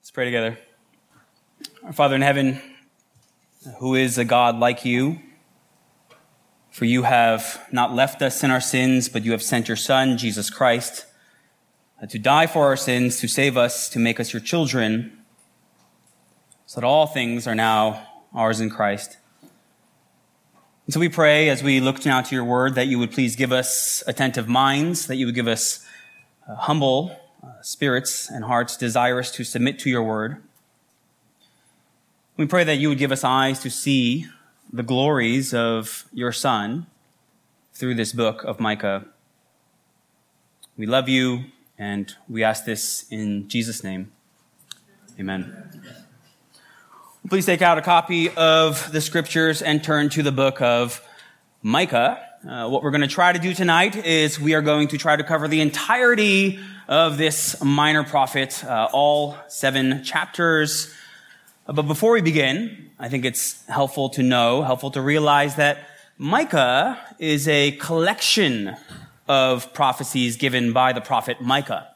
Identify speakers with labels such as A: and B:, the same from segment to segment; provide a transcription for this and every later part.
A: Let's pray together. Our Father in heaven, who is a God like you, for you have not left us in our sins, but you have sent your Son, Jesus Christ, to die for our sins, to save us, to make us your children, so that all things are now ours in Christ. And so we pray as we look now to your word that you would please give us attentive minds, that you would give us uh, humble spirits and hearts desirous to submit to your word. We pray that you would give us eyes to see the glories of your Son through this book of Micah. We love you, and we ask this in Jesus' name. Amen. Please take out a copy of the scriptures and turn to the book of Micah. Uh, what we're going to try to do tonight is we are going to try to cover the entirety of this minor prophet, uh, all seven chapters. Uh, but before we begin, I think it's helpful to know, helpful to realize that Micah is a collection of prophecies given by the prophet Micah.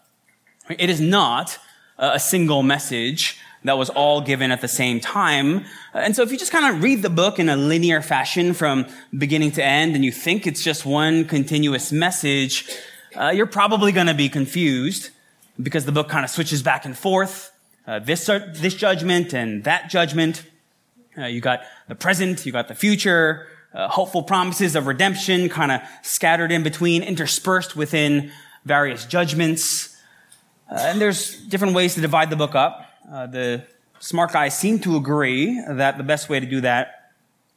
A: It is not a single message that was all given at the same time. And so if you just kind of read the book in a linear fashion from beginning to end and you think it's just one continuous message, uh, you're probably going to be confused because the book kind of switches back and forth. Uh, this, this judgment and that judgment. Uh, you got the present, you got the future, uh, hopeful promises of redemption kind of scattered in between, interspersed within various judgments. Uh, and there's different ways to divide the book up. Uh, the smart guys seem to agree that the best way to do that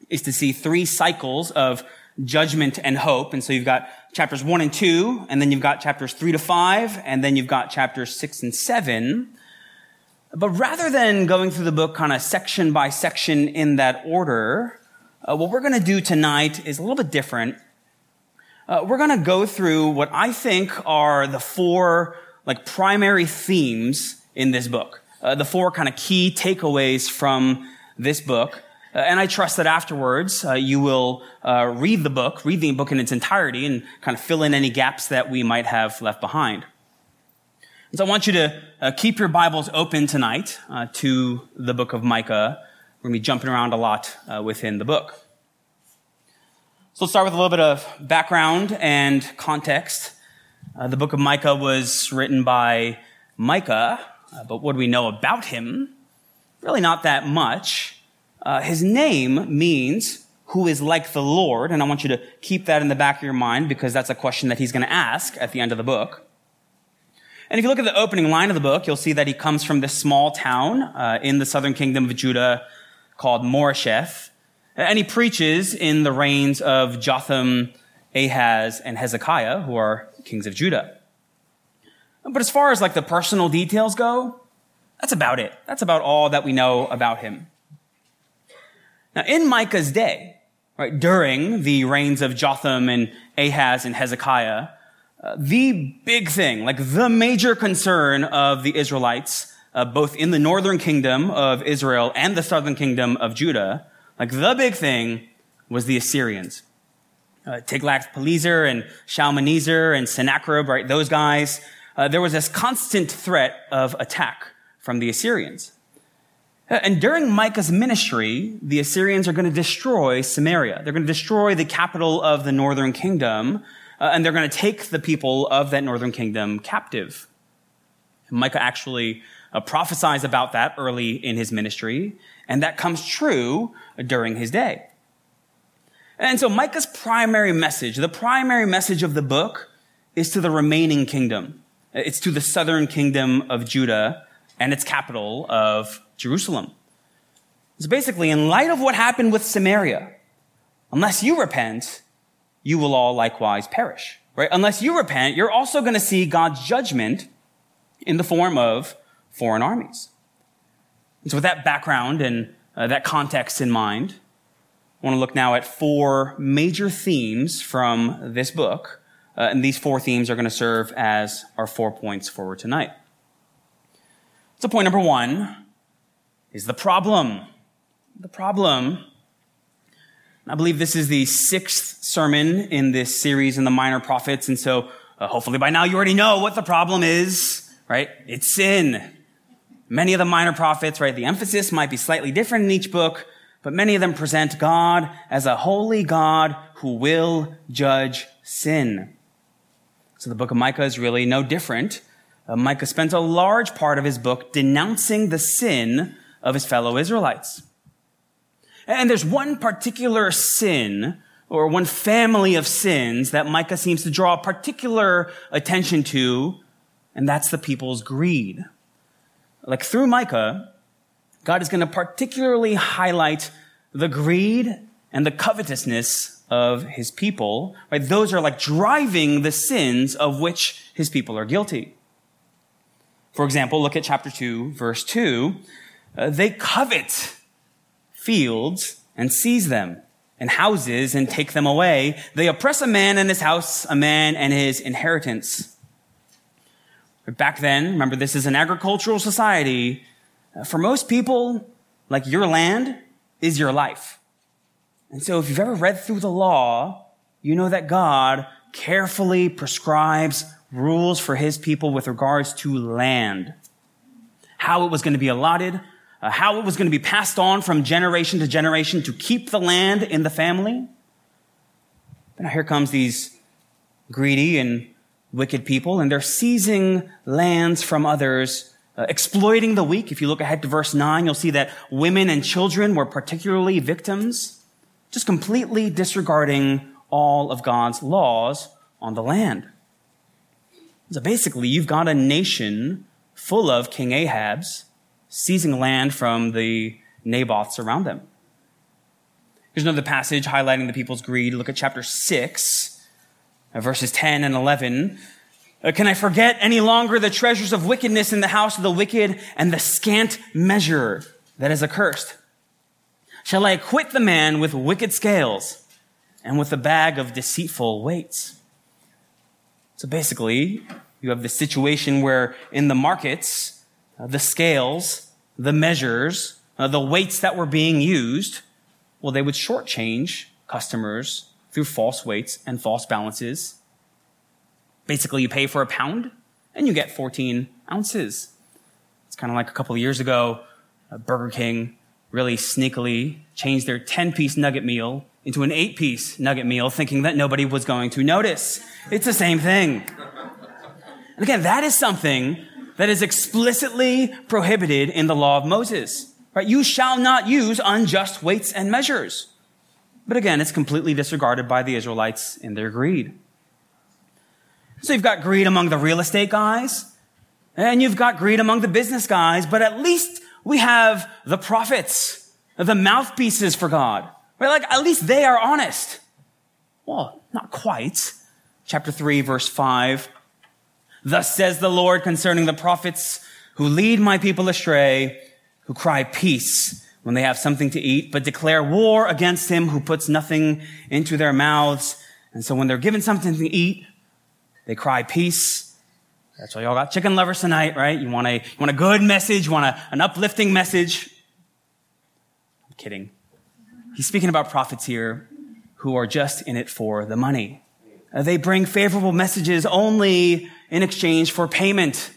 A: is to see three cycles of judgment and hope. And so you've got chapters one and two, and then you've got chapters three to five, and then you've got chapters six and seven. But rather than going through the book kind of section by section in that order, uh, what we're going to do tonight is a little bit different. Uh, we're going to go through what I think are the four like primary themes in this book uh, the four kind of key takeaways from this book. Uh, and I trust that afterwards uh, you will uh, read the book, read the book in its entirety, and kind of fill in any gaps that we might have left behind. And so I want you to uh, keep your Bibles open tonight uh, to the book of Micah. We're going to be jumping around a lot within the book. So let's start with a little bit of background and context. the book of Micah was written by Micah, uh, but what do we know about him? Really not that much. Uh, his name means who is like the Lord, and I want you to keep that in the back of your mind because that's a question that he's going to ask at the end of the book. And if you look at the opening line of the book, you'll see that he comes from this small town uh, in the southern kingdom of Judah called Moresheth. And he preaches in the reigns of Jotham, Ahaz, and Hezekiah, who are kings of Judah. But as far as like the personal details go, that's about it. That's about all that we know about him. Now, in Micah's day, right, during the reigns of Jotham and Ahaz and Hezekiah, uh, the big thing, like the major concern of the Israelites, uh, both in the northern kingdom of Israel and the southern kingdom of Judah, like the big thing was the Assyrians. Uh, Tiglath-Pileser and Shalmaneser and Sennacherib, right? Those guys, uh, there was this constant threat of attack from the Assyrians. Uh, and during Micah's ministry, the Assyrians are going to destroy Samaria. They're going to destroy the capital of the northern kingdom, uh, and they're going to take the people of that northern kingdom captive. And Micah actually uh, prophesies about that early in his ministry, and that comes true during his day. And so Micah's primary message, the primary message of the book, is to the remaining kingdom. It's to the southern kingdom of Judah and its capital of Jerusalem. So basically, in light of what happened with Samaria, unless you repent, you will all likewise perish, right? Unless you repent, you're also going to see God's judgment in the form of foreign armies. And so with that background and uh, that context in mind, I want to look now at four major themes from this book uh, and these four themes are going to serve as our four points forward tonight. So point number one is the problem. The problem. I believe this is the sixth sermon in this series in the minor prophets. And so uh, hopefully by now you already know what the problem is, right? It's sin. Many of the minor prophets, right, the emphasis might be slightly different in each book, but many of them present God as a holy God who will judge sin. So the book of Micah is really no different. Uh, Micah spends a large part of his book denouncing the sin of his fellow Israelites. And there's one particular sin or one family of sins that Micah seems to draw particular attention to, and that's the people's greed. Like through Micah, God is going to particularly highlight the greed and the covetousness of his people. Right? Those are like driving the sins of which his people are guilty. For example, look at chapter 2, verse 2. Uh, they covet fields and seize them and houses and take them away. They oppress a man and his house, a man and his inheritance. Back then, remember this is an agricultural society. Uh, for most people, like your land is your life. And so if you've ever read through the law, you know that God carefully prescribes rules for his people with regards to land. How it was going to be allotted, uh, how it was going to be passed on from generation to generation to keep the land in the family. But now here comes these greedy and wicked people, and they're seizing lands from others, uh, exploiting the weak. If you look ahead to verse 9, you'll see that women and children were particularly victims, just completely disregarding all of God's laws on the land. So basically, you've got a nation full of King Ahab's seizing land from the Naboths around them. Here's another passage highlighting the people's greed. Look at chapter 6, uh, verses 10 and 11. Uh, Can I forget any longer the treasures of wickedness in the house of the wicked and the scant measure that is accursed? Shall I acquit the man with wicked scales and with a bag of deceitful weights? So basically, you have the situation where in the markets, the scales, the measures, uh, the weights that were being used, well, they would shortchange customers through false weights and false balances. Basically, you pay for a pound and you get 14 ounces. It's kind of like a couple of years ago, uh, Burger King really sneakily changed their 10 piece nugget meal into an eight piece nugget meal, thinking that nobody was going to notice. It's the same thing. And again, that is something that is explicitly prohibited in the law of Moses. Right? You shall not use unjust weights and measures. But again, it's completely disregarded by the Israelites in their greed. So you've got greed among the real estate guys, and you've got greed among the business guys, but at least we have the prophets, the mouthpieces for God. Right? Like, at least they are honest. Well, not quite. Chapter 3, verse 5. Thus says the Lord concerning the prophets who lead my people astray, who cry peace when they have something to eat, but declare war against him who puts nothing into their mouths. And so when they're given something to eat, they cry peace. That's why y'all got chicken lovers tonight, right? You want a, you want a good message, you want a, an uplifting message. I'm kidding. He's speaking about prophets here who are just in it for the money. They bring favorable messages only in exchange for payment.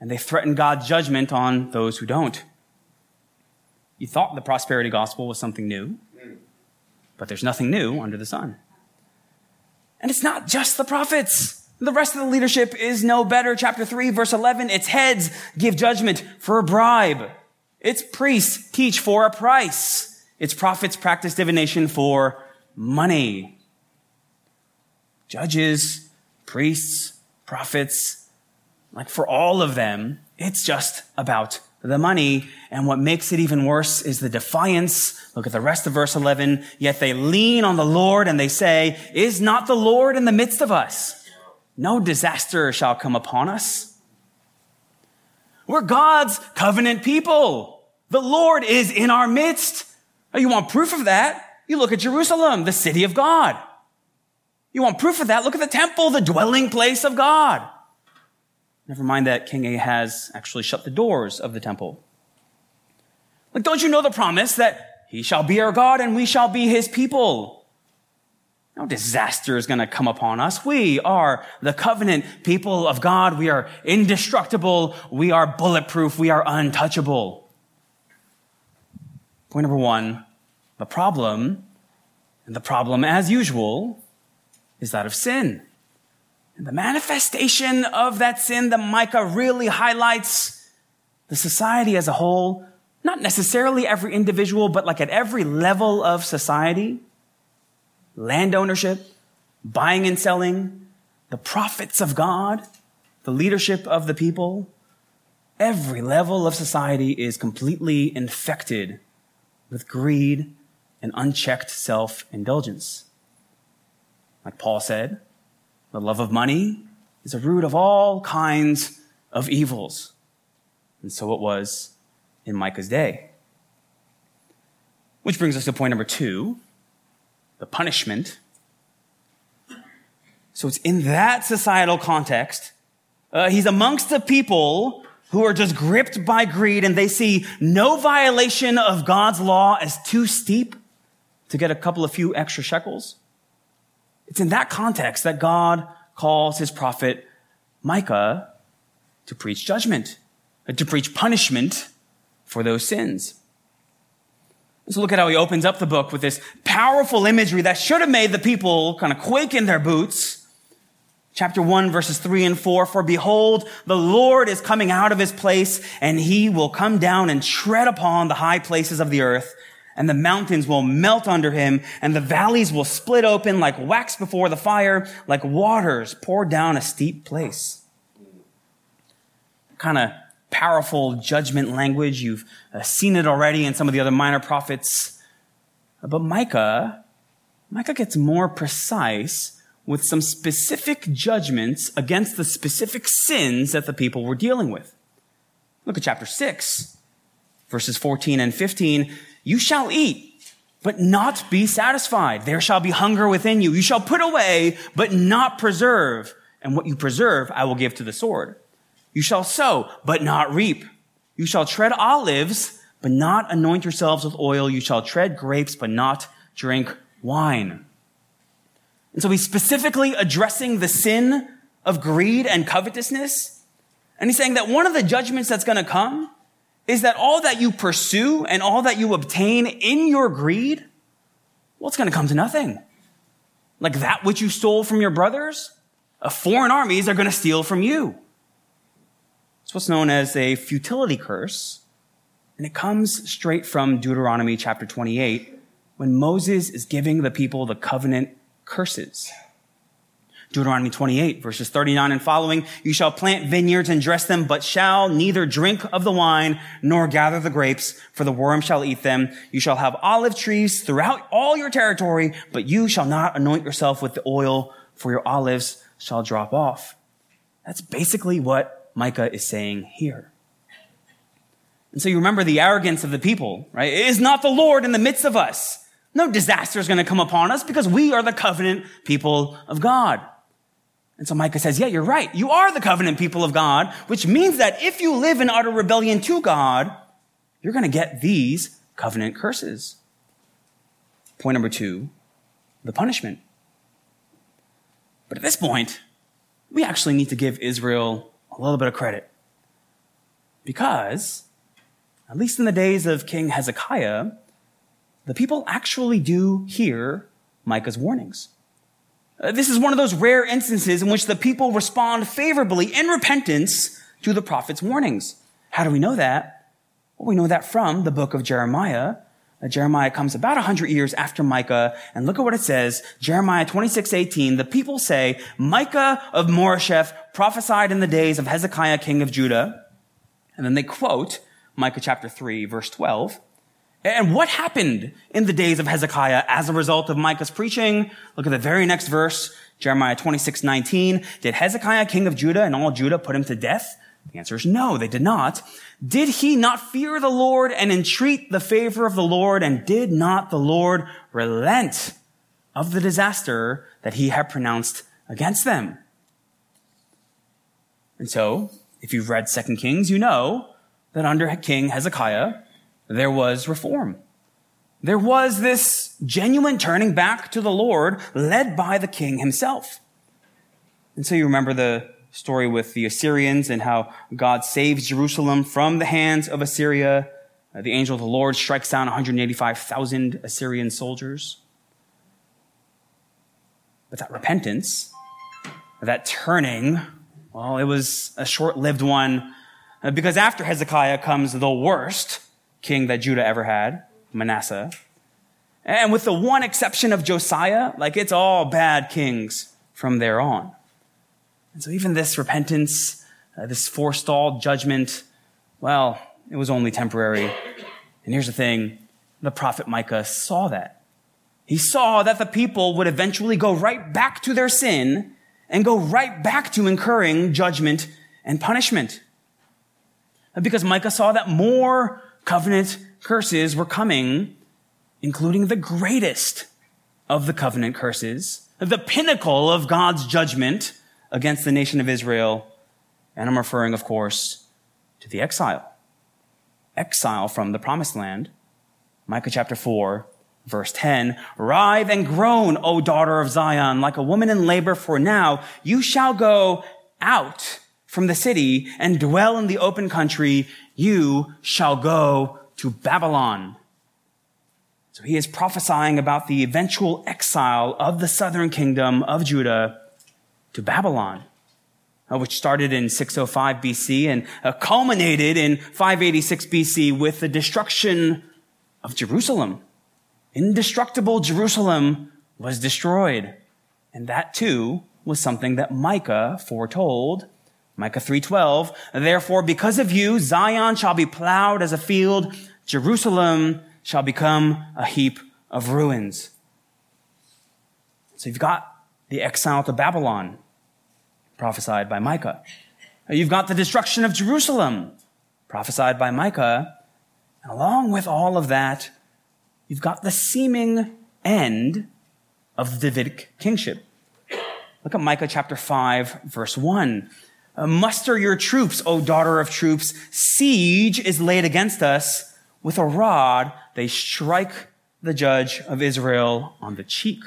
A: And they threaten God's judgment on those who don't. You thought the prosperity gospel was something new, but there's nothing new under the sun. And it's not just the prophets. The rest of the leadership is no better. Chapter 3, verse 11, its heads give judgment for a bribe. Its priests teach for a price. Its prophets practice divination for money. Judges, priests, prophets, like for all of them, it's just about the money. And what makes it even worse is the defiance. Look at the rest of verse 11. Yet they lean on the Lord and they say, is not the Lord in the midst of us? No disaster shall come upon us. We're God's covenant people. The Lord is in our midst. You want proof of that? You look at Jerusalem, the city of God. You want proof of that? Look at the temple, the dwelling place of God. Never mind that King Ahaz actually shut the doors of the temple. Like, don't you know the promise that he shall be our God and we shall be his people? no disaster is going to come upon us. We are the covenant people of God. We are indestructible. We are bulletproof. We are untouchable. Point number one, the problem, and the problem as usual, is that of sin. And the manifestation of that sin that Micah really highlights the society as a whole, not necessarily every individual, but like at every level of society land ownership, buying and selling, the prophets of God, the leadership of the people. Every level of society is completely infected with greed and unchecked self indulgence. Like Paul said, the love of money is a root of all kinds of evils. And so it was in Micah's day. Which brings us to point number two the punishment. So it's in that societal context. Uh, he's amongst the people who are just gripped by greed and they see no violation of God's law as too steep to get a couple of few extra shekels. It's in that context that God calls his prophet Micah to preach judgment, uh, to preach punishment for those sins. Let's look at how he opens up the book with this powerful imagery that should have made the people kind of quake in their boots. Chapter 1 verses 3 and 4, for behold, the Lord is coming out of his place and he will come down and tread upon the high places of the earth and the mountains will melt under him and the valleys will split open like wax before the fire, like waters pour down a steep place. Kind of powerful judgment language. You've uh, seen it already in some of the other minor prophets. But Micah, Micah gets more precise with some specific judgments against the specific sins that the people were dealing with. Look at chapter 6, verses 14 and 15. You shall eat, but not be satisfied. There shall be hunger within you. You shall put away, but not preserve. And what you preserve, I will give to the sword. You shall sow, but not reap. You shall tread olives, but not anoint yourselves with oil. You shall tread grapes, but not drink wine. And so he's specifically addressing the sin of greed and covetousness. And he's saying that one of the judgments that's going to come is that all that you pursue and all that you obtain in your greed, well, it's going to come to nothing. Like that which you stole from your brothers, foreign armies are going to steal from you. It's what's known as a futility curse. And it comes straight from Deuteronomy chapter 28 when Moses is giving the people the covenant curses. Deuteronomy 28 verses 39 and following, you shall plant vineyards and dress them, but shall neither drink of the wine nor gather the grapes, for the worm shall eat them. You shall have olive trees throughout all your territory, but you shall not anoint yourself with the oil, for your olives shall drop off. That's basically what Micah is saying here. And so you remember the arrogance of the people, right? It is not the Lord in the midst of us. No disaster is going to come upon us because we are the covenant people of God. And so Micah says, yeah, you're right. You are the covenant people of God, which means that if you live in utter rebellion to God, you're going to get these covenant curses. Point number two, the punishment. But at this point, we actually need to give Israel a little bit of credit. Because, at least in the days of King Hezekiah, the people actually do hear Micah's warnings. Uh, this is one of those rare instances in which the people respond favorably in repentance to the prophet's warnings. How do we know that? Well, we know that from the book of Jeremiah, Jeremiah comes about 100 years after Micah, and look at what it says. Jeremiah 26, 18, the people say, Micah of Moresheth prophesied in the days of Hezekiah, king of Judah. And then they quote Micah chapter 3, verse 12. And what happened in the days of Hezekiah as a result of Micah's preaching? Look at the very next verse, Jeremiah 26, 19. Did Hezekiah, king of Judah, and all Judah put him to death? The answer is no, they did not. Did he not fear the Lord and entreat the favor of the Lord? And did not the Lord relent of the disaster that he had pronounced against them? And so, if you've read Second Kings, you know that under King Hezekiah, there was reform. there was this genuine turning back to the Lord led by the king himself. And so you remember the story with the Assyrians and how God saves Jerusalem from the hands of Assyria. Uh, the angel of the Lord strikes down 185,000 Assyrian soldiers. But that repentance, that turning, well, it was a short lived one uh, because after Hezekiah comes the worst king that Judah ever had. Manasseh. And with the one exception of Josiah, like it's all bad kings from there on. And so even this repentance, uh, this forestalled judgment, well, it was only temporary. And here's the thing the prophet Micah saw that. He saw that the people would eventually go right back to their sin and go right back to incurring judgment and punishment. Because Micah saw that more covenant curses were coming, including the greatest of the covenant curses, the pinnacle of God's judgment against the nation of Israel. And I'm referring, of course, to the exile. Exile from the promised land. Micah chapter 4, verse 10. Writhe and groan, O daughter of Zion, like a woman in labor, for now you shall go out from the city and dwell in the open country. You shall go to Babylon. So he is prophesying about the eventual exile of the southern kingdom of Judah to Babylon, uh, which started in 605 BC and uh, culminated in 586 BC with the destruction of Jerusalem. Indestructible Jerusalem was destroyed. And that too was something that Micah foretold Micah 3:12, therefore because of you Zion shall be plowed as a field, Jerusalem shall become a heap of ruins. So you've got the exile to Babylon prophesied by Micah. You've got the destruction of Jerusalem prophesied by Micah. And along with all of that, you've got the seeming end of the Davidic kingship. Look at Micah chapter 5 verse 1. Uh, muster your troops, O daughter of troops. Siege is laid against us. With a rod, they strike the judge of Israel on the cheek.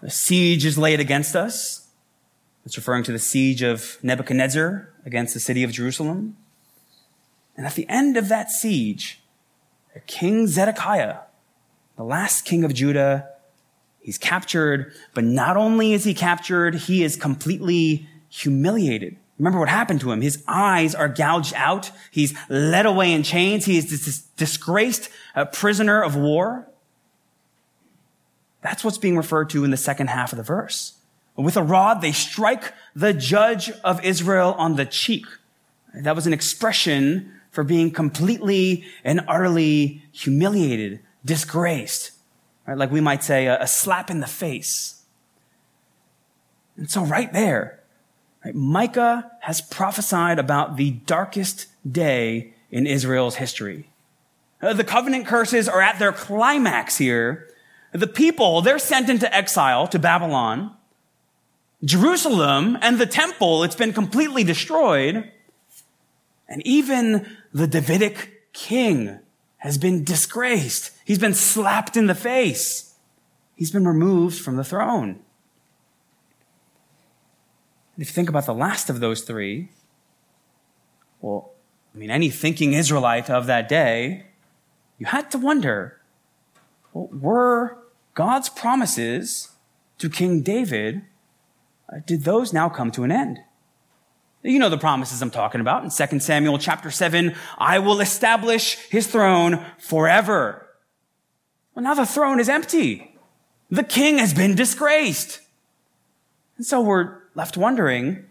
A: The siege is laid against us. It's referring to the siege of Nebuchadnezzar against the city of Jerusalem. And at the end of that siege, King Zedekiah, the last king of Judah, He's captured, but not only is he captured, he is completely humiliated. Remember what happened to him. His eyes are gouged out. He's led away in chains. He is this disgraced uh, prisoner of war. That's what's being referred to in the second half of the verse. With a rod, they strike the judge of Israel on the cheek. That was an expression for being completely and utterly humiliated, disgraced. Right? Like we might say a, a slap in the face. And so right there, right, Micah has prophesied about the darkest day in Israel's history. Uh, the covenant curses are at their climax here. The people, they're sent into exile to Babylon. Jerusalem and the temple, it's been completely destroyed. And even the Davidic king has been disgraced. He's been slapped in the face. He's been removed from the throne. And if you think about the last of those three, well, I mean, any thinking Israelite of that day, you had to wonder, well, were God's promises to King David, uh, did those now come to an end? You know the promises I'm talking about in 2 Samuel chapter 7. I will establish his throne forever. Well, now the throne is empty. The king has been disgraced. And so we're left wondering,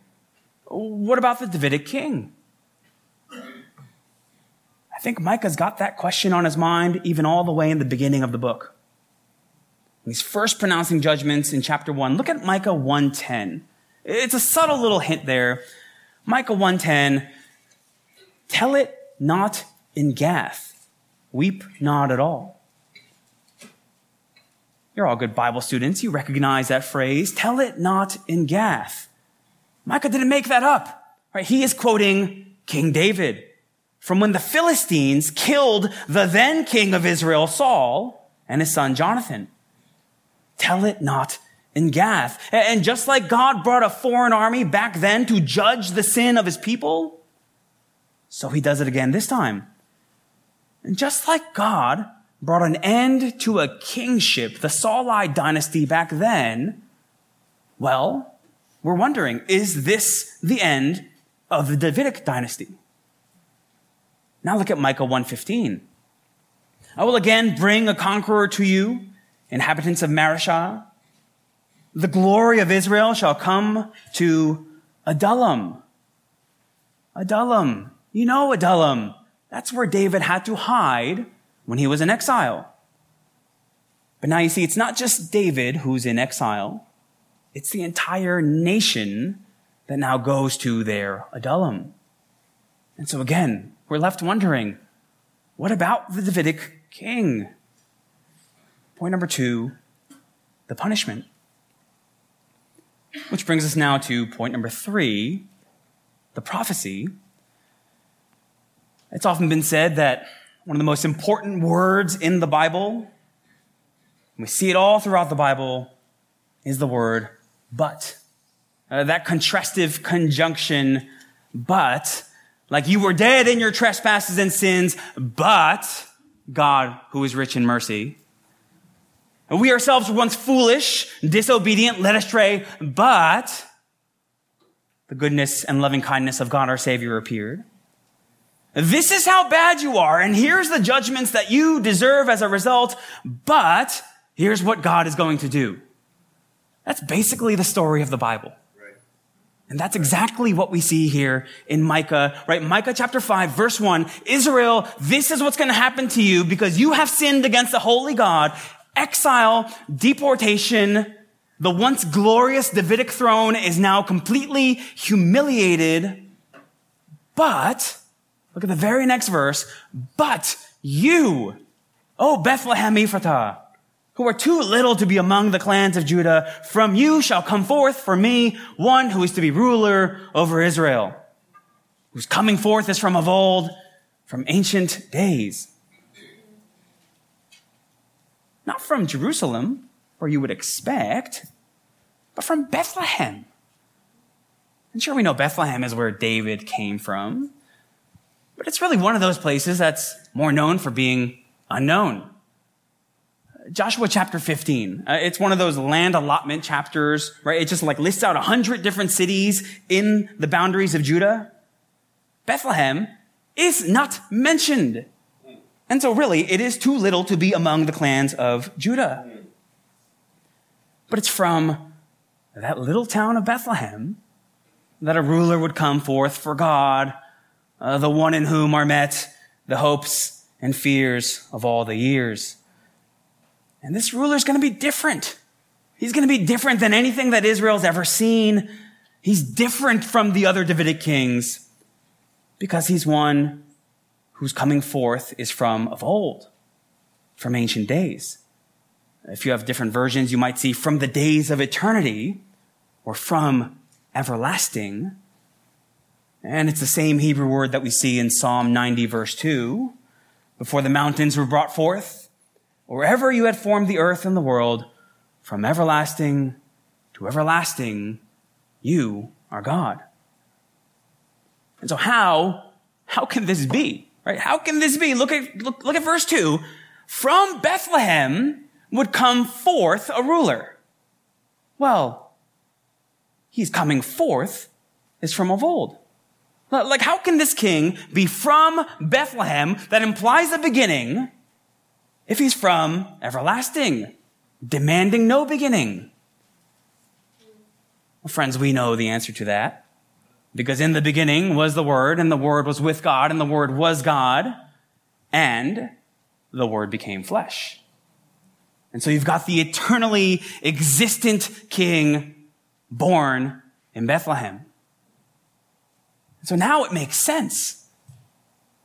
A: what about the Davidic king? I think Micah's got that question on his mind even all the way in the beginning of the book. He's first pronouncing judgments in chapter 1. Look at Micah 1:10. It's a subtle little hint there Micah 110, tell it not in Gath. Weep not at all. You're all good Bible students. You recognize that phrase. Tell it not in Gath. Micah didn't make that up. Right? He is quoting King David. from when the Philistines killed the then king of Israel, Saul, and his son Jonathan. Tell it not in Gath. And just like God brought a foreign army back then to judge the sin of his people, so he does it again this time. And just like God brought an end to a kingship, the Saulite dynasty back then, well, we're wondering, is this the end of the Davidic dynasty? Now look at Micah 1:15. I will again bring a conqueror to you, inhabitants of Mareshah. The glory of Israel shall come to Adullam. Adullam. You know Adullam. That's where David had to hide when he was in exile. But now you see, it's not just David who's in exile. It's the entire nation that now goes to their Adullam. And so again, we're left wondering, what about the Davidic king? Point number two, the punishment. Which brings us now to point number three, the prophecy. It's often been said that one of the most important words in the Bible, we see it all throughout the Bible, is the word but. Uh, that contrastive conjunction, but, like you were dead in your trespasses and sins, but God, who is rich in mercy, And we ourselves were once foolish, disobedient, led astray, but the goodness and loving kindness of God our Savior appeared. This is how bad you are, and here's the judgments that you deserve as a result, but here's what God is going to do. That's basically the story of the Bible. And that's exactly what we see here in Micah, right? Micah chapter 5, verse 1. Israel, this is what's going to happen to you because you have sinned against the holy God exile, deportation, the once glorious Davidic throne is now completely humiliated. But, look at the very next verse, but you, O Bethlehem Ephratah, who are too little to be among the clans of Judah, from you shall come forth for me one who is to be ruler over Israel, whose coming forth is from of old, from ancient days. Not from Jerusalem, where you would expect, but from Bethlehem. And sure, we know Bethlehem is where David came from, but it's really one of those places that's more known for being unknown. Joshua chapter 15. Uh, it's one of those land allotment chapters, right? It just like lists out a hundred different cities in the boundaries of Judah. Bethlehem is not mentioned. And so really, it is too little to be among the clans of Judah. But it's from that little town of Bethlehem that a ruler would come forth for God, uh, the one in whom are met the hopes and fears of all the years. And this ruler is going to be different. He's going to be different than anything that Israel's ever seen. He's different from the other Davidic kings because he's one whose coming forth is from of old, from ancient days. If you have different versions, you might see from the days of eternity or from everlasting. And it's the same Hebrew word that we see in Psalm 90 verse 2. Before the mountains were brought forth, wherever you had formed the earth and the world, from everlasting to everlasting, you are God. And so how, how can this be? Right? How can this be? Look at, look, look at verse two. From Bethlehem would come forth a ruler. Well, he's coming forth is from of old. Like, how can this king be from Bethlehem that implies a beginning if he's from everlasting, demanding no beginning? Well, friends, we know the answer to that. Because in the beginning was the Word, and the Word was with God, and the Word was God, and the Word became flesh. And so you've got the eternally existent King born in Bethlehem. So now it makes sense.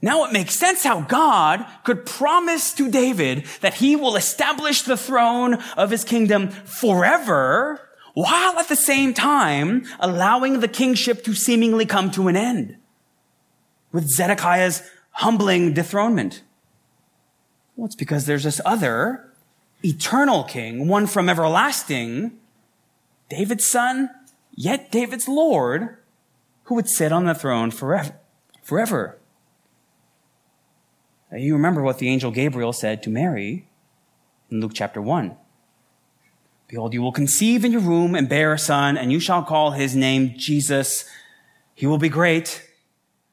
A: Now it makes sense how God could promise to David that he will establish the throne of his kingdom forever while at the same time allowing the kingship to seemingly come to an end. With Zedekiah's humbling dethronement? Well, it's because there's this other eternal king, one from everlasting, David's son, yet David's Lord, who would sit on the throne forever. forever. Now, you remember what the angel Gabriel said to Mary in Luke chapter 1. Behold, you will conceive in your womb and bear a son, and you shall call his name Jesus. He will be great,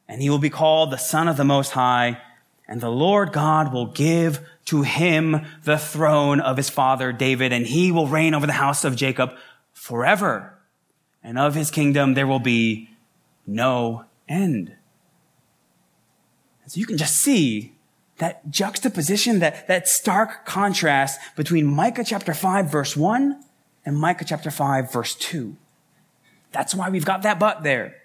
A: and he will be called the Son of the Most High, and the Lord God will give to him the throne of his father David, and he will reign over the house of Jacob forever. And of his kingdom there will be no end. So you can just see that juxtaposition, that, that stark contrast between Micah chapter 5 verse 1 and Micah chapter 5 verse 2. That's why we've got that but there.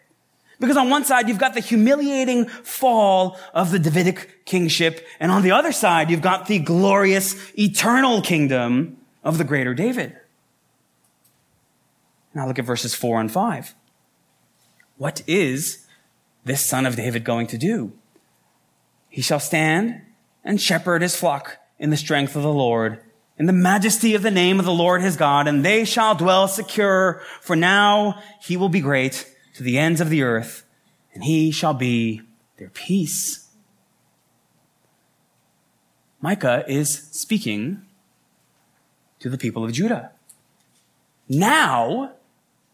A: Because on one side, you've got the humiliating fall of the Davidic kingship, and on the other side, you've got the glorious eternal kingdom of the greater David. Now look at verses 4 and 5. What is this son of David going to do? He shall stand and shepherd his flock in the strength of the Lord, in the majesty of the name of the Lord his God, and they shall dwell secure, for now he will be great to the ends of the earth, and he shall be their peace. Micah is speaking to the people of Judah. Now,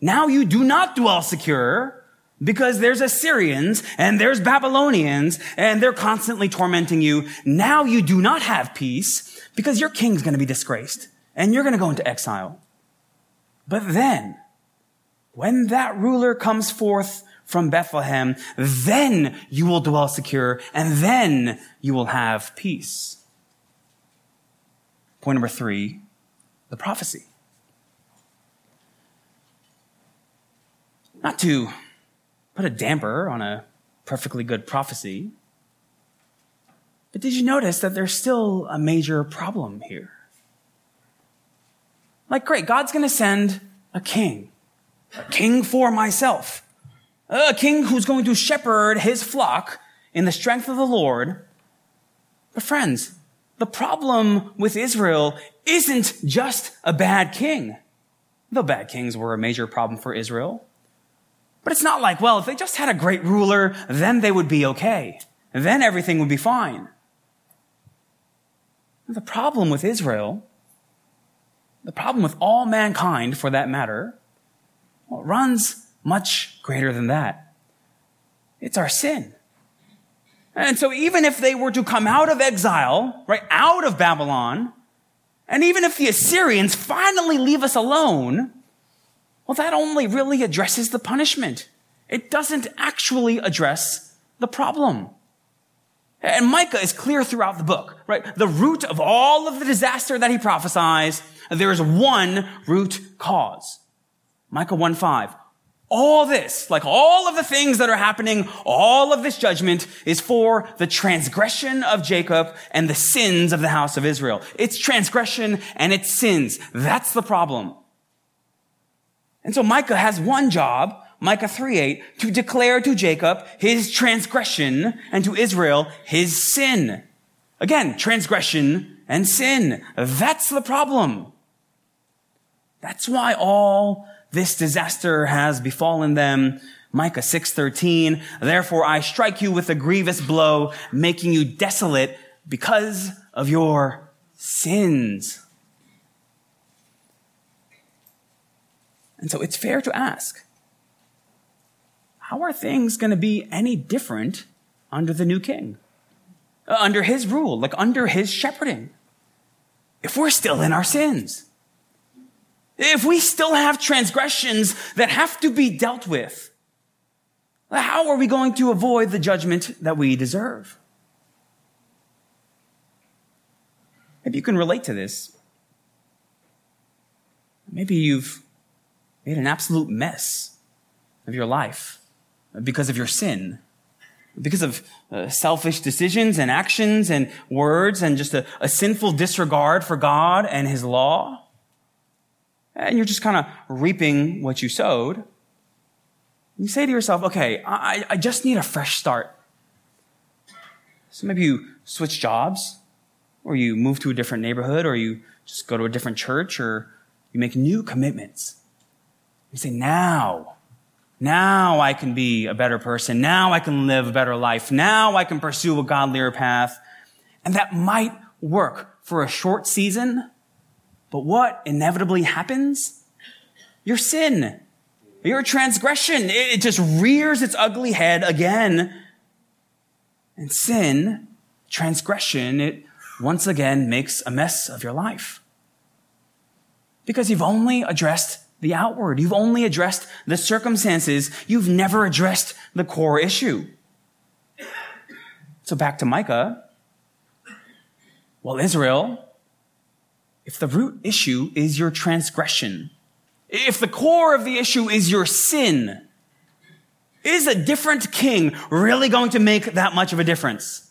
A: now you do not dwell secure because there's Assyrians and there's Babylonians and they're constantly tormenting you. Now you do not have peace because your king's going to be disgraced and you're going to go into exile. But then, when that ruler comes forth from Bethlehem, then you will dwell secure and then you will have peace. Point number three, the prophecy. Not to put a damper on a perfectly good prophecy. But did you notice that there's still a major problem here? Like, great, God's going to send a king, a king for myself, a king who's going to shepherd his flock in the strength of the Lord. But friends, the problem with Israel isn't just a bad king. Though bad kings were a major problem for Israel. But it's not like, well, if they just had a great ruler, then they would be okay. Then everything would be fine. The problem with Israel, the problem with all mankind for that matter, well, runs much greater than that. It's our sin. And so even if they were to come out of exile, right, out of Babylon, and even if the Assyrians finally leave us alone, well, that only really addresses the punishment. It doesn't actually address the problem. And Micah is clear throughout the book, right? The root of all of the disaster that he prophesies, there is one root cause. Micah 1-5. All this, like all of the things that are happening, all of this judgment is for the transgression of Jacob and the sins of the house of Israel. It's transgression and it's sins. That's the problem. And so Micah has one job, Micah 3:8, to declare to Jacob his transgression and to Israel his sin. Again, transgression and sin. That's the problem. That's why all this disaster has befallen them. Micah 6:13, therefore I strike you with a grievous blow, making you desolate because of your sins. And so it's fair to ask, how are things going to be any different under the new king? Uh, under his rule, like under his shepherding? If we're still in our sins? If we still have transgressions that have to be dealt with? How are we going to avoid the judgment that we deserve? Maybe you can relate to this. Maybe you've made an absolute mess of your life because of your sin, because of uh, selfish decisions and actions and words and just a, a sinful disregard for God and His law. And you're just kind of reaping what you sowed. You say to yourself, okay, I, I just need a fresh start. So maybe you switch jobs, or you move to a different neighborhood, or you just go to a different church, or you make new commitments. You say, now, now I can be a better person. Now I can live a better life. Now I can pursue a godlier path. And that might work for a short season. But what inevitably happens? Your sin, your transgression, it just rears its ugly head again. And sin, transgression, it once again makes a mess of your life. Because you've only addressed the outward. You've only addressed the circumstances. You've never addressed the core issue. So back to Micah. Well, Israel, if the root issue is your transgression, if the core of the issue is your sin, is a different king really going to make that much of a difference?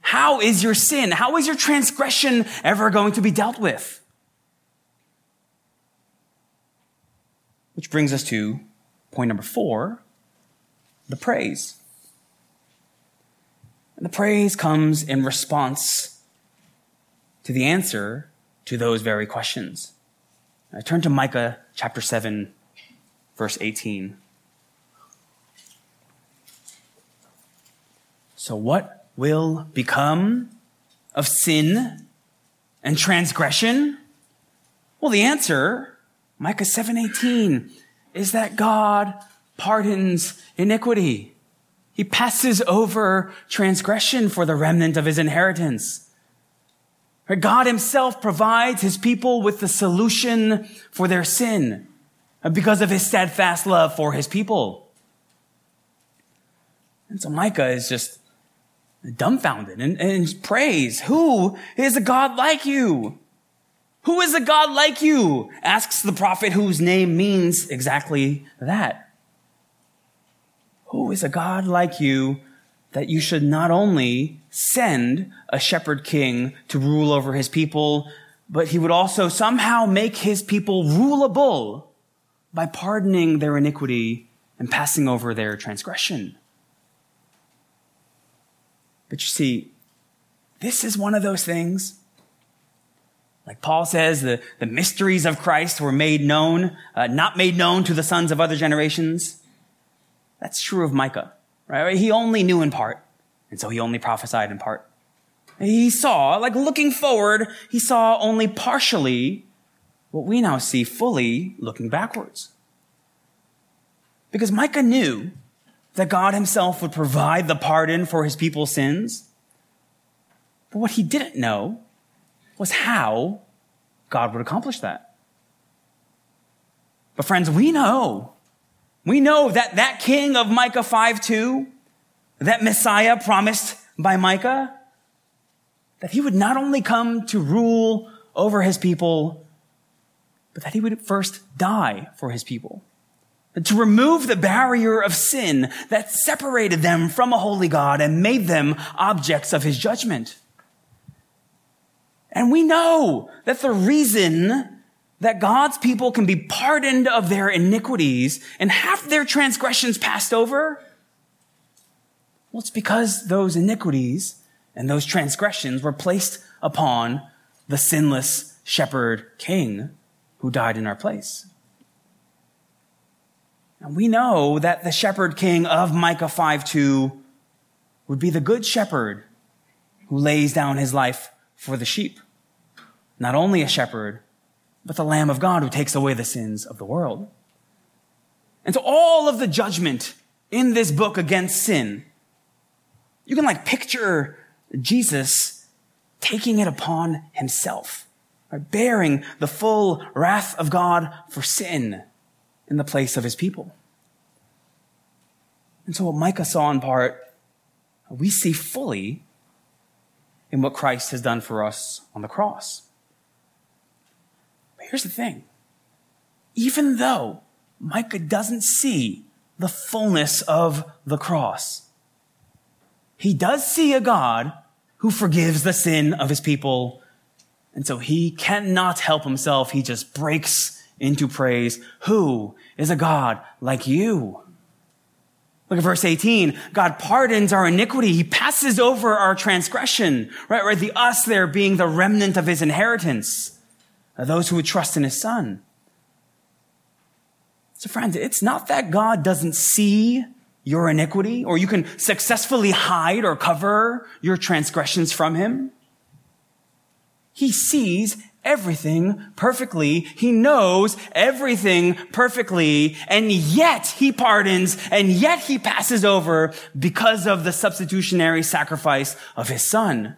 A: How is your sin? How is your transgression ever going to be dealt with? Which brings us to point number four the praise. And the praise comes in response to the answer to those very questions. I turn to Micah chapter 7, verse 18. So, what will become of sin and transgression? Well, the answer Micah 7:18 is that God pardons iniquity. He passes over transgression for the remnant of his inheritance. God himself provides his people with the solution for their sin uh, because of his steadfast love for his people. And so Micah is just dumbfounded and, and prays, who is a God like you? Who is a God like you? asks the prophet whose name means exactly that. Who is a God like you that you should not only send a shepherd king to rule over his people, but he would also somehow make his people rulable by pardoning their iniquity and passing over their transgression. But you see, this is one of those things like Paul says, the, the mysteries of Christ were made known, uh, not made known to the sons of other generations. That's true of Micah, right? He only knew in part, and so he only prophesied in part. He saw, like looking forward, he saw only partially what we now see fully looking backwards. Because Micah knew that God himself would provide the pardon for his people's sins. But what he didn't know was how God would accomplish that. But friends, we know, we know that that king of Micah 5 2, that Messiah promised by Micah, that he would not only come to rule over his people, but that he would first die for his people. To remove the barrier of sin that separated them from a holy God and made them objects of his judgment. And we know that the reason that God's people can be pardoned of their iniquities and have their transgressions passed over, well, it's because those iniquities and those transgressions were placed upon the sinless shepherd king who died in our place. And we know that the shepherd king of Micah 5 2 would be the good shepherd who lays down his life for the sheep not only a shepherd, but the Lamb of God who takes away the sins of the world. And so all of the judgment in this book against sin, you can like picture Jesus taking it upon himself, right? bearing the full wrath of God for sin in the place of his people. And so what Micah saw in part, we see fully in what Christ has done for us on the cross. But here's the thing. Even though Micah doesn't see the fullness of the cross, he does see a God who forgives the sin of his people. And so he cannot help himself. He just breaks into praise. Who is a God like you? Look at verse 18. God pardons our iniquity. He passes over our transgression, right? Right. The us there being the remnant of his inheritance, those who would trust in his son. So friends, it's not that God doesn't see your iniquity or you can successfully hide or cover your transgressions from him. He sees everything perfectly. He knows everything perfectly. And yet he pardons and yet he passes over because of the substitutionary sacrifice of his son.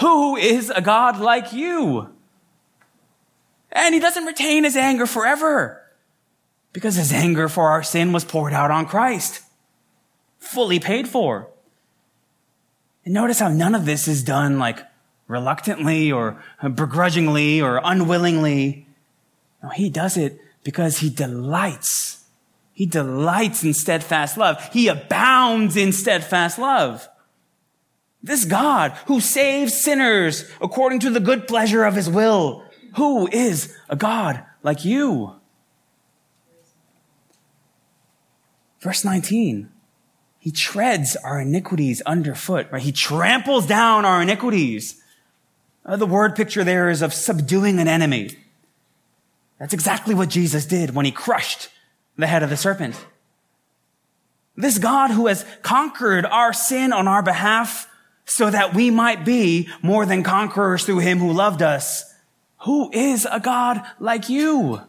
A: Who is a God like you? And he doesn't retain his anger forever because his anger for our sin was poured out on Christ, fully paid for. And notice how none of this is done like reluctantly or begrudgingly or unwillingly. No, he does it because he delights. He delights in steadfast love. He abounds in steadfast love. This God who saves sinners according to the good pleasure of his will, who is a God like you? Verse 19. He treads our iniquities underfoot, right? He tramples down our iniquities. Uh, the word picture there is of subduing an enemy. That's exactly what Jesus did when he crushed the head of the serpent. This God who has conquered our sin on our behalf so that we might be more than conquerors through him who loved us. Who is a God like you?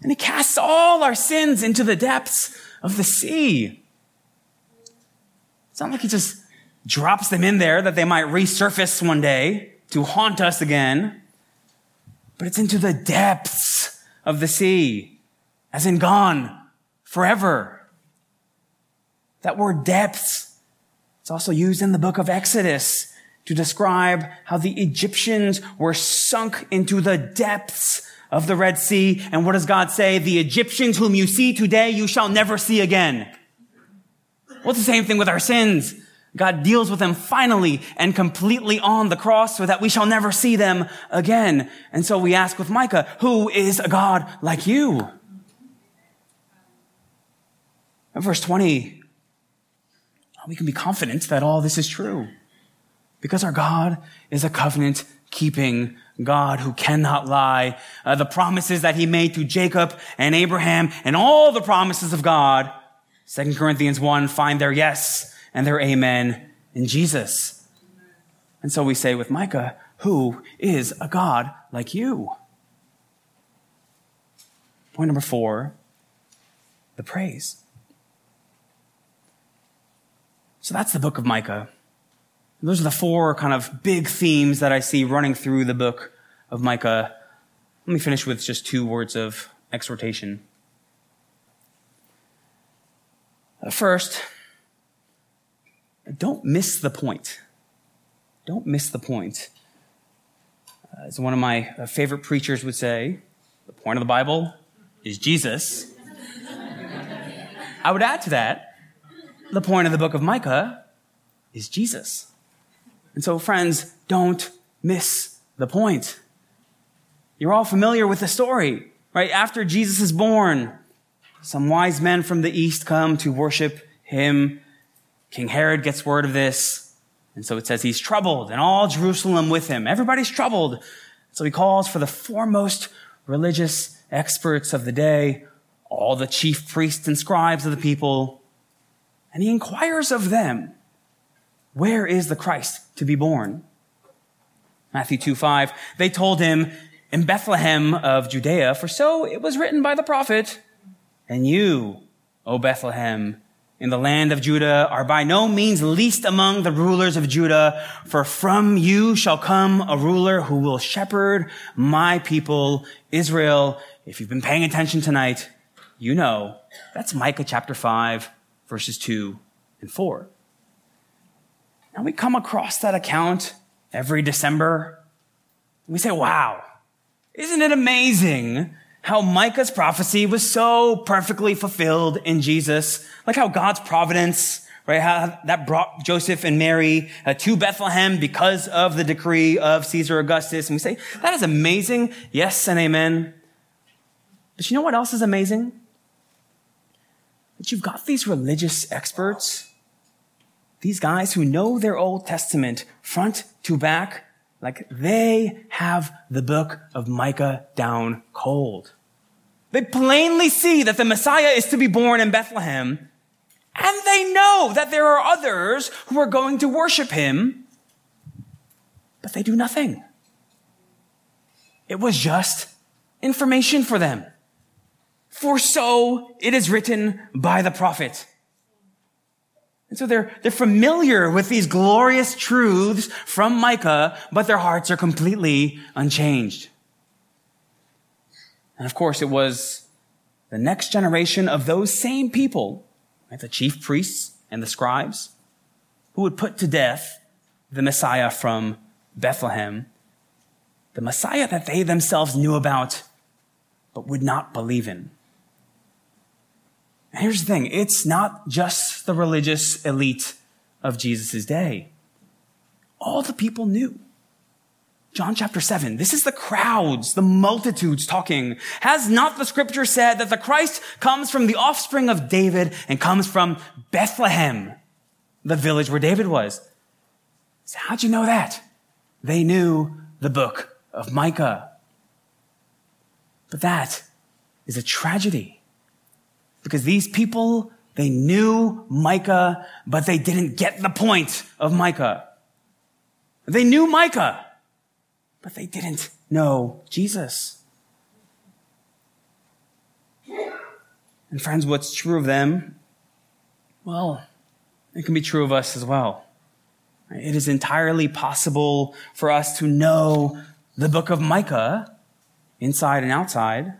A: And he casts all our sins into the depths of the sea. It's not like he just drops them in there that they might resurface one day to haunt us again. But it's into the depths of the sea, as in gone forever. That word depths, it's also used in the book of Exodus to describe how the Egyptians were sunk into the depths of the Red Sea. And what does God say? The Egyptians whom you see today, you shall never see again. Well, it's the same thing with our sins. God deals with them finally and completely on the cross so that we shall never see them again. And so we ask with Micah, who is a God like you? In verse 20, we can be confident that all this is true because our God is a covenant keeping God who cannot lie. Uh, the promises that he made to Jacob and Abraham and all the promises of God, 2 Corinthians 1, find their yes and their amen in Jesus. And so we say with Micah, who is a God like you? Point number four, the praise. So that's the book of Micah. Those are the four kind of big themes that I see running through the book of Micah. Let me finish with just two words of exhortation. First, don't miss the point. Don't miss the point. Uh, as one of my uh, favorite preachers would say, the point of the Bible is Jesus. I would add to that, the point of the book of Micah is Jesus. And so, friends, don't miss the point. You're all familiar with the story, right? After Jesus is born, some wise men from the east come to worship him King Herod gets word of this. And so it says he's troubled and all Jerusalem with him. Everybody's troubled. So he calls for the foremost religious experts of the day, all the chief priests and scribes of the people, and he inquires of them, where is the Christ to be born? Matthew 2 5. They told him, in Bethlehem of Judea, for so it was written by the prophet, and you, O Bethlehem, in the land of Judah are by no means least among the rulers of Judah, for from you shall come a ruler who will shepherd my people, Israel. If you've been paying attention tonight, you know that's Micah chapter 5, verses 2 and 4. And we come across that account every December. We say, wow, isn't it amazing how Micah's prophecy was so perfectly fulfilled in Jesus, like how God's providence, right, how that brought Joseph and Mary uh, to Bethlehem because of the decree of Caesar Augustus. And we say, that is amazing. Yes and amen. But you know what else is amazing? That you've got these religious experts, these guys who know their Old Testament front to back, like they have the book of Micah down cold. They plainly see that the Messiah is to be born in Bethlehem, and they know that there are others who are going to worship him, but they do nothing. It was just information for them. For so it is written by the prophet. And so they're, they're familiar with these glorious truths from Micah, but their hearts are completely unchanged. And of course, it was the next generation of those same people, right, the chief priests and the scribes, who would put to death the Messiah from Bethlehem, the Messiah that they themselves knew about, but would not believe in. And here's the thing it's not just the religious elite of Jesus' day. All the people knew. John chapter 7. This is the crowds, the multitudes talking. Has not the scripture said that the Christ comes from the offspring of David and comes from Bethlehem, the village where David was? So how'd you know that? They knew the book of Micah. But that is a tragedy. Because these people, they knew Micah, but they didn't get the point of Micah. They knew Micah, but they didn't know Jesus. And friends, what's true of them, well, it can be true of us as well. It is entirely possible for us to know the book of Micah inside and outside,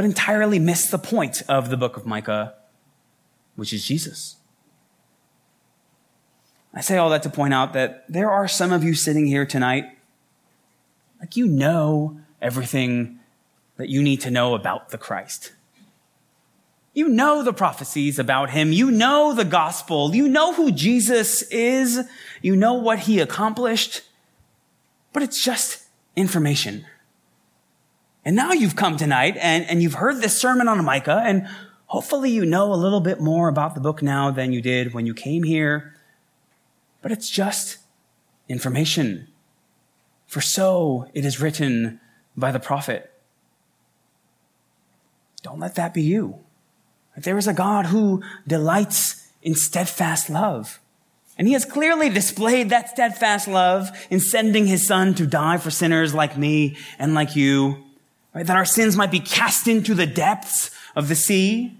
A: but entirely miss the point of the book of Micah, which is Jesus. I say all that to point out that there are some of you sitting here tonight, like you know everything that you need to know about the Christ. You know the prophecies about him. You know the gospel. You know who Jesus is. You know what he accomplished. But it's just information. And now you've come tonight and, and you've heard this sermon on Micah, and hopefully you know a little bit more about the book now than you did when you came here. But it's just information. For so it is written by the prophet. Don't let that be you. There is a God who delights in steadfast love. And he has clearly displayed that steadfast love in sending his son to die for sinners like me and like you right? That our sins might be cast into the depths of the sea.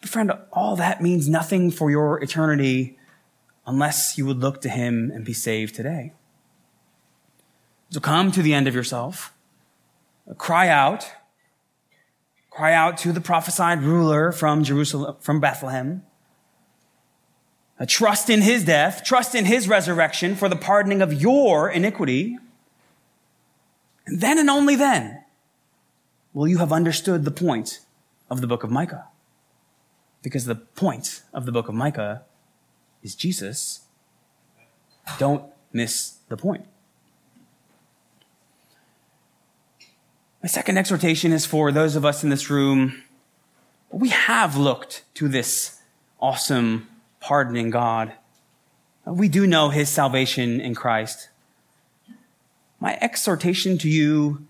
A: But friend, all that means nothing for your eternity unless you would look to him and be saved today. So come to the end of yourself. Cry out. Cry out to the prophesied ruler from Jerusalem, from Bethlehem. Uh, trust in his death. Trust in his resurrection for the pardoning of your iniquity. And then and only then will you have understood the point of the book of Micah. Because the point of the book of Micah is Jesus. Don't miss the point. My second exhortation is for those of us in this room. We have looked to this awesome, pardoning God. We do know his salvation in Christ. My exhortation to you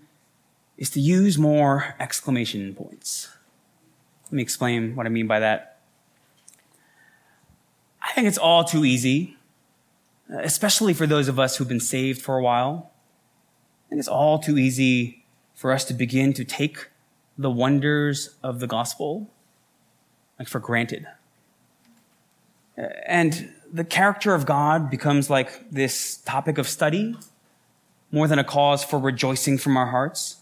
A: is to use more exclamation points. Let me explain what I mean by that. I think it's all too easy, uh, especially for those of us who've been saved for a while. I think it's all too easy for us to begin to take the wonders of the gospel like for granted. Uh, and the character of God becomes like this topic of study more than a cause for rejoicing from our hearts.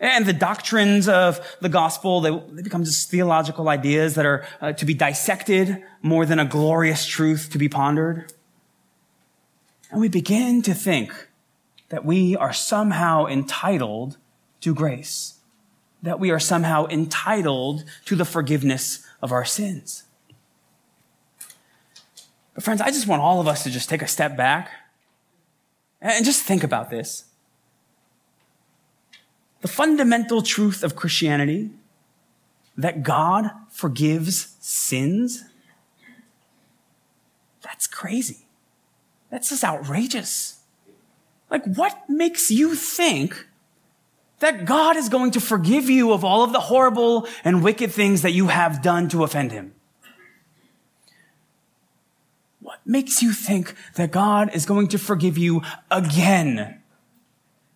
A: And the doctrines of the gospel, they, they become just theological ideas that are uh, to be dissected more than a glorious truth to be pondered. And we begin to think that we are somehow entitled to grace, that we are somehow entitled to the forgiveness of our sins. But friends, I just want all of us to just take a step back and just think about this. The fundamental truth of Christianity, that God forgives sins? That's crazy. That's just outrageous. Like, what makes you think that God is going to forgive you of all of the horrible and wicked things that you have done to offend him? What makes you think that God is going to forgive you again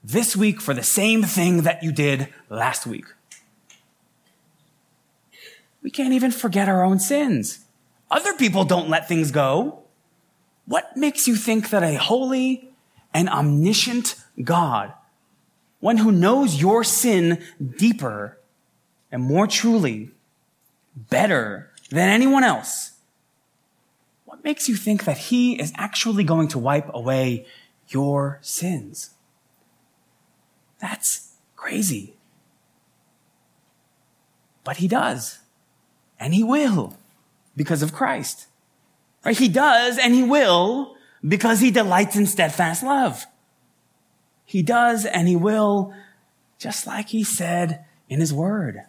A: this week for the same thing that you did last week? We can't even forget our own sins. Other people don't let things go. What makes you think that a holy and omniscient God, one who knows your sin deeper and more truly, better than anyone else, makes you think that he is actually going to wipe away your sins? That's crazy. But he does. And he will because of Christ. Right? He does and he will because he delights in steadfast love. He does and he will just like he said in his word.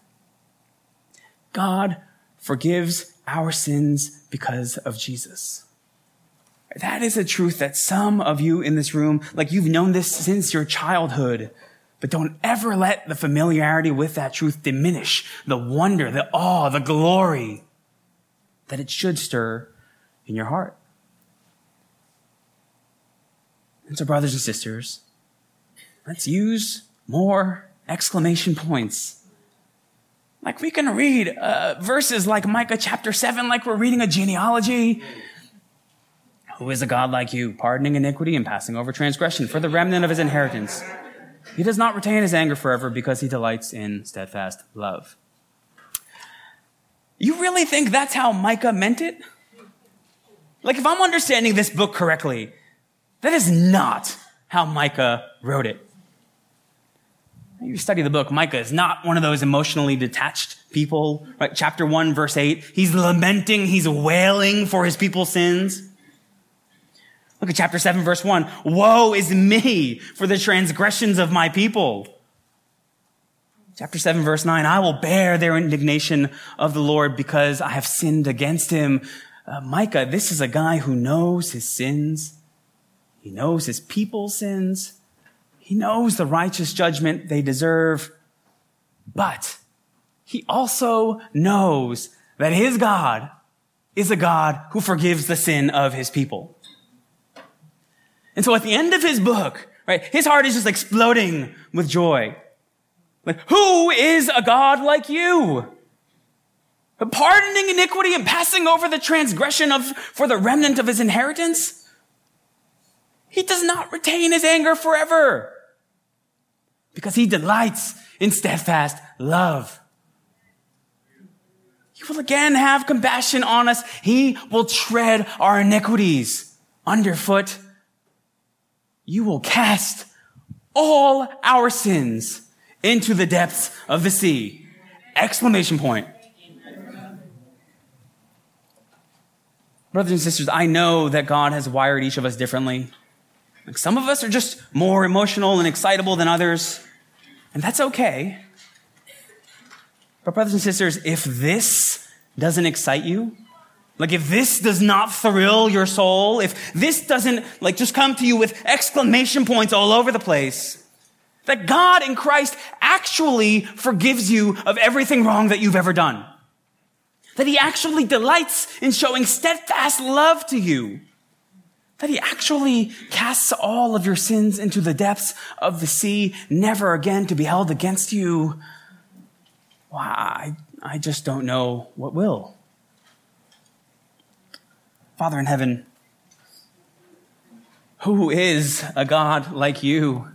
A: God forgives our sins because of Jesus. That is a truth that some of you in this room, like you've known this since your childhood, but don't ever let the familiarity with that truth diminish the wonder, the awe, the glory that it should stir in your heart. And so, brothers and sisters, let's use more exclamation points. Like we can read uh, verses like Micah chapter 7, like we're reading a genealogy. Who is a God like you, pardoning iniquity and passing over transgression for the remnant of his inheritance? He does not retain his anger forever because he delights in steadfast love. You really think that's how Micah meant it? Like, if I'm understanding this book correctly, that is not how Micah wrote it. You study the book, Micah is not one of those emotionally detached people, right? Chapter 1, verse 8. He's lamenting, he's wailing for his people's sins. Look at chapter 7, verse 1. Woe is me for the transgressions of my people. Chapter 7, verse 9. I will bear their indignation of the Lord because I have sinned against him uh, Micah, this is a guy who knows his sins. He knows his people's sins. He knows the righteous judgment they deserve. But he also knows that his God is a God who forgives the sin of his people. And so at the end of his book, right, his heart is just exploding with joy. Like, who is a God like you? pardoning iniquity and passing over the transgression of, for the remnant of his inheritance. He does not retain his anger forever because he delights in steadfast love. He will again have compassion on us. He will tread our iniquities underfoot. You will cast all our sins into the depths of the sea. Exclamation point. Brothers and sisters, I know that God has wired each of us differently. Like some of us are just more emotional and excitable than others, and that's okay. But brothers and sisters, if this doesn't excite you, like if this does not thrill your soul, if this doesn't like just come to you with exclamation points all over the place, that God in Christ actually forgives you of everything wrong that you've ever done. That he actually delights in showing steadfast love to you. That he actually casts all of your sins into the depths of the sea, never again to be held against you. Why, I, I just don't know what will. Father in heaven, who is a God like you?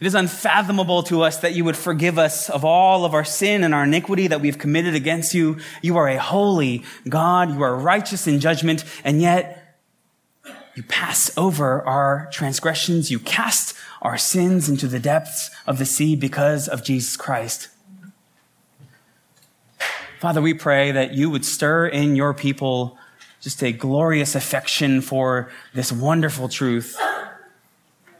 A: It is unfathomable to us that you would forgive us of all of our sin and our iniquity that we've committed against you. You are a holy God. You are righteous in judgment, and yet you pass over our transgressions. You cast our sins into the depths of the sea because of Jesus Christ. Father, we pray that you would stir in your people just a glorious affection for this wonderful truth.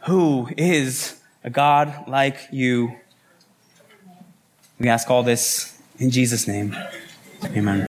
A: Who is a God like you. We ask all this in Jesus' name. Amen.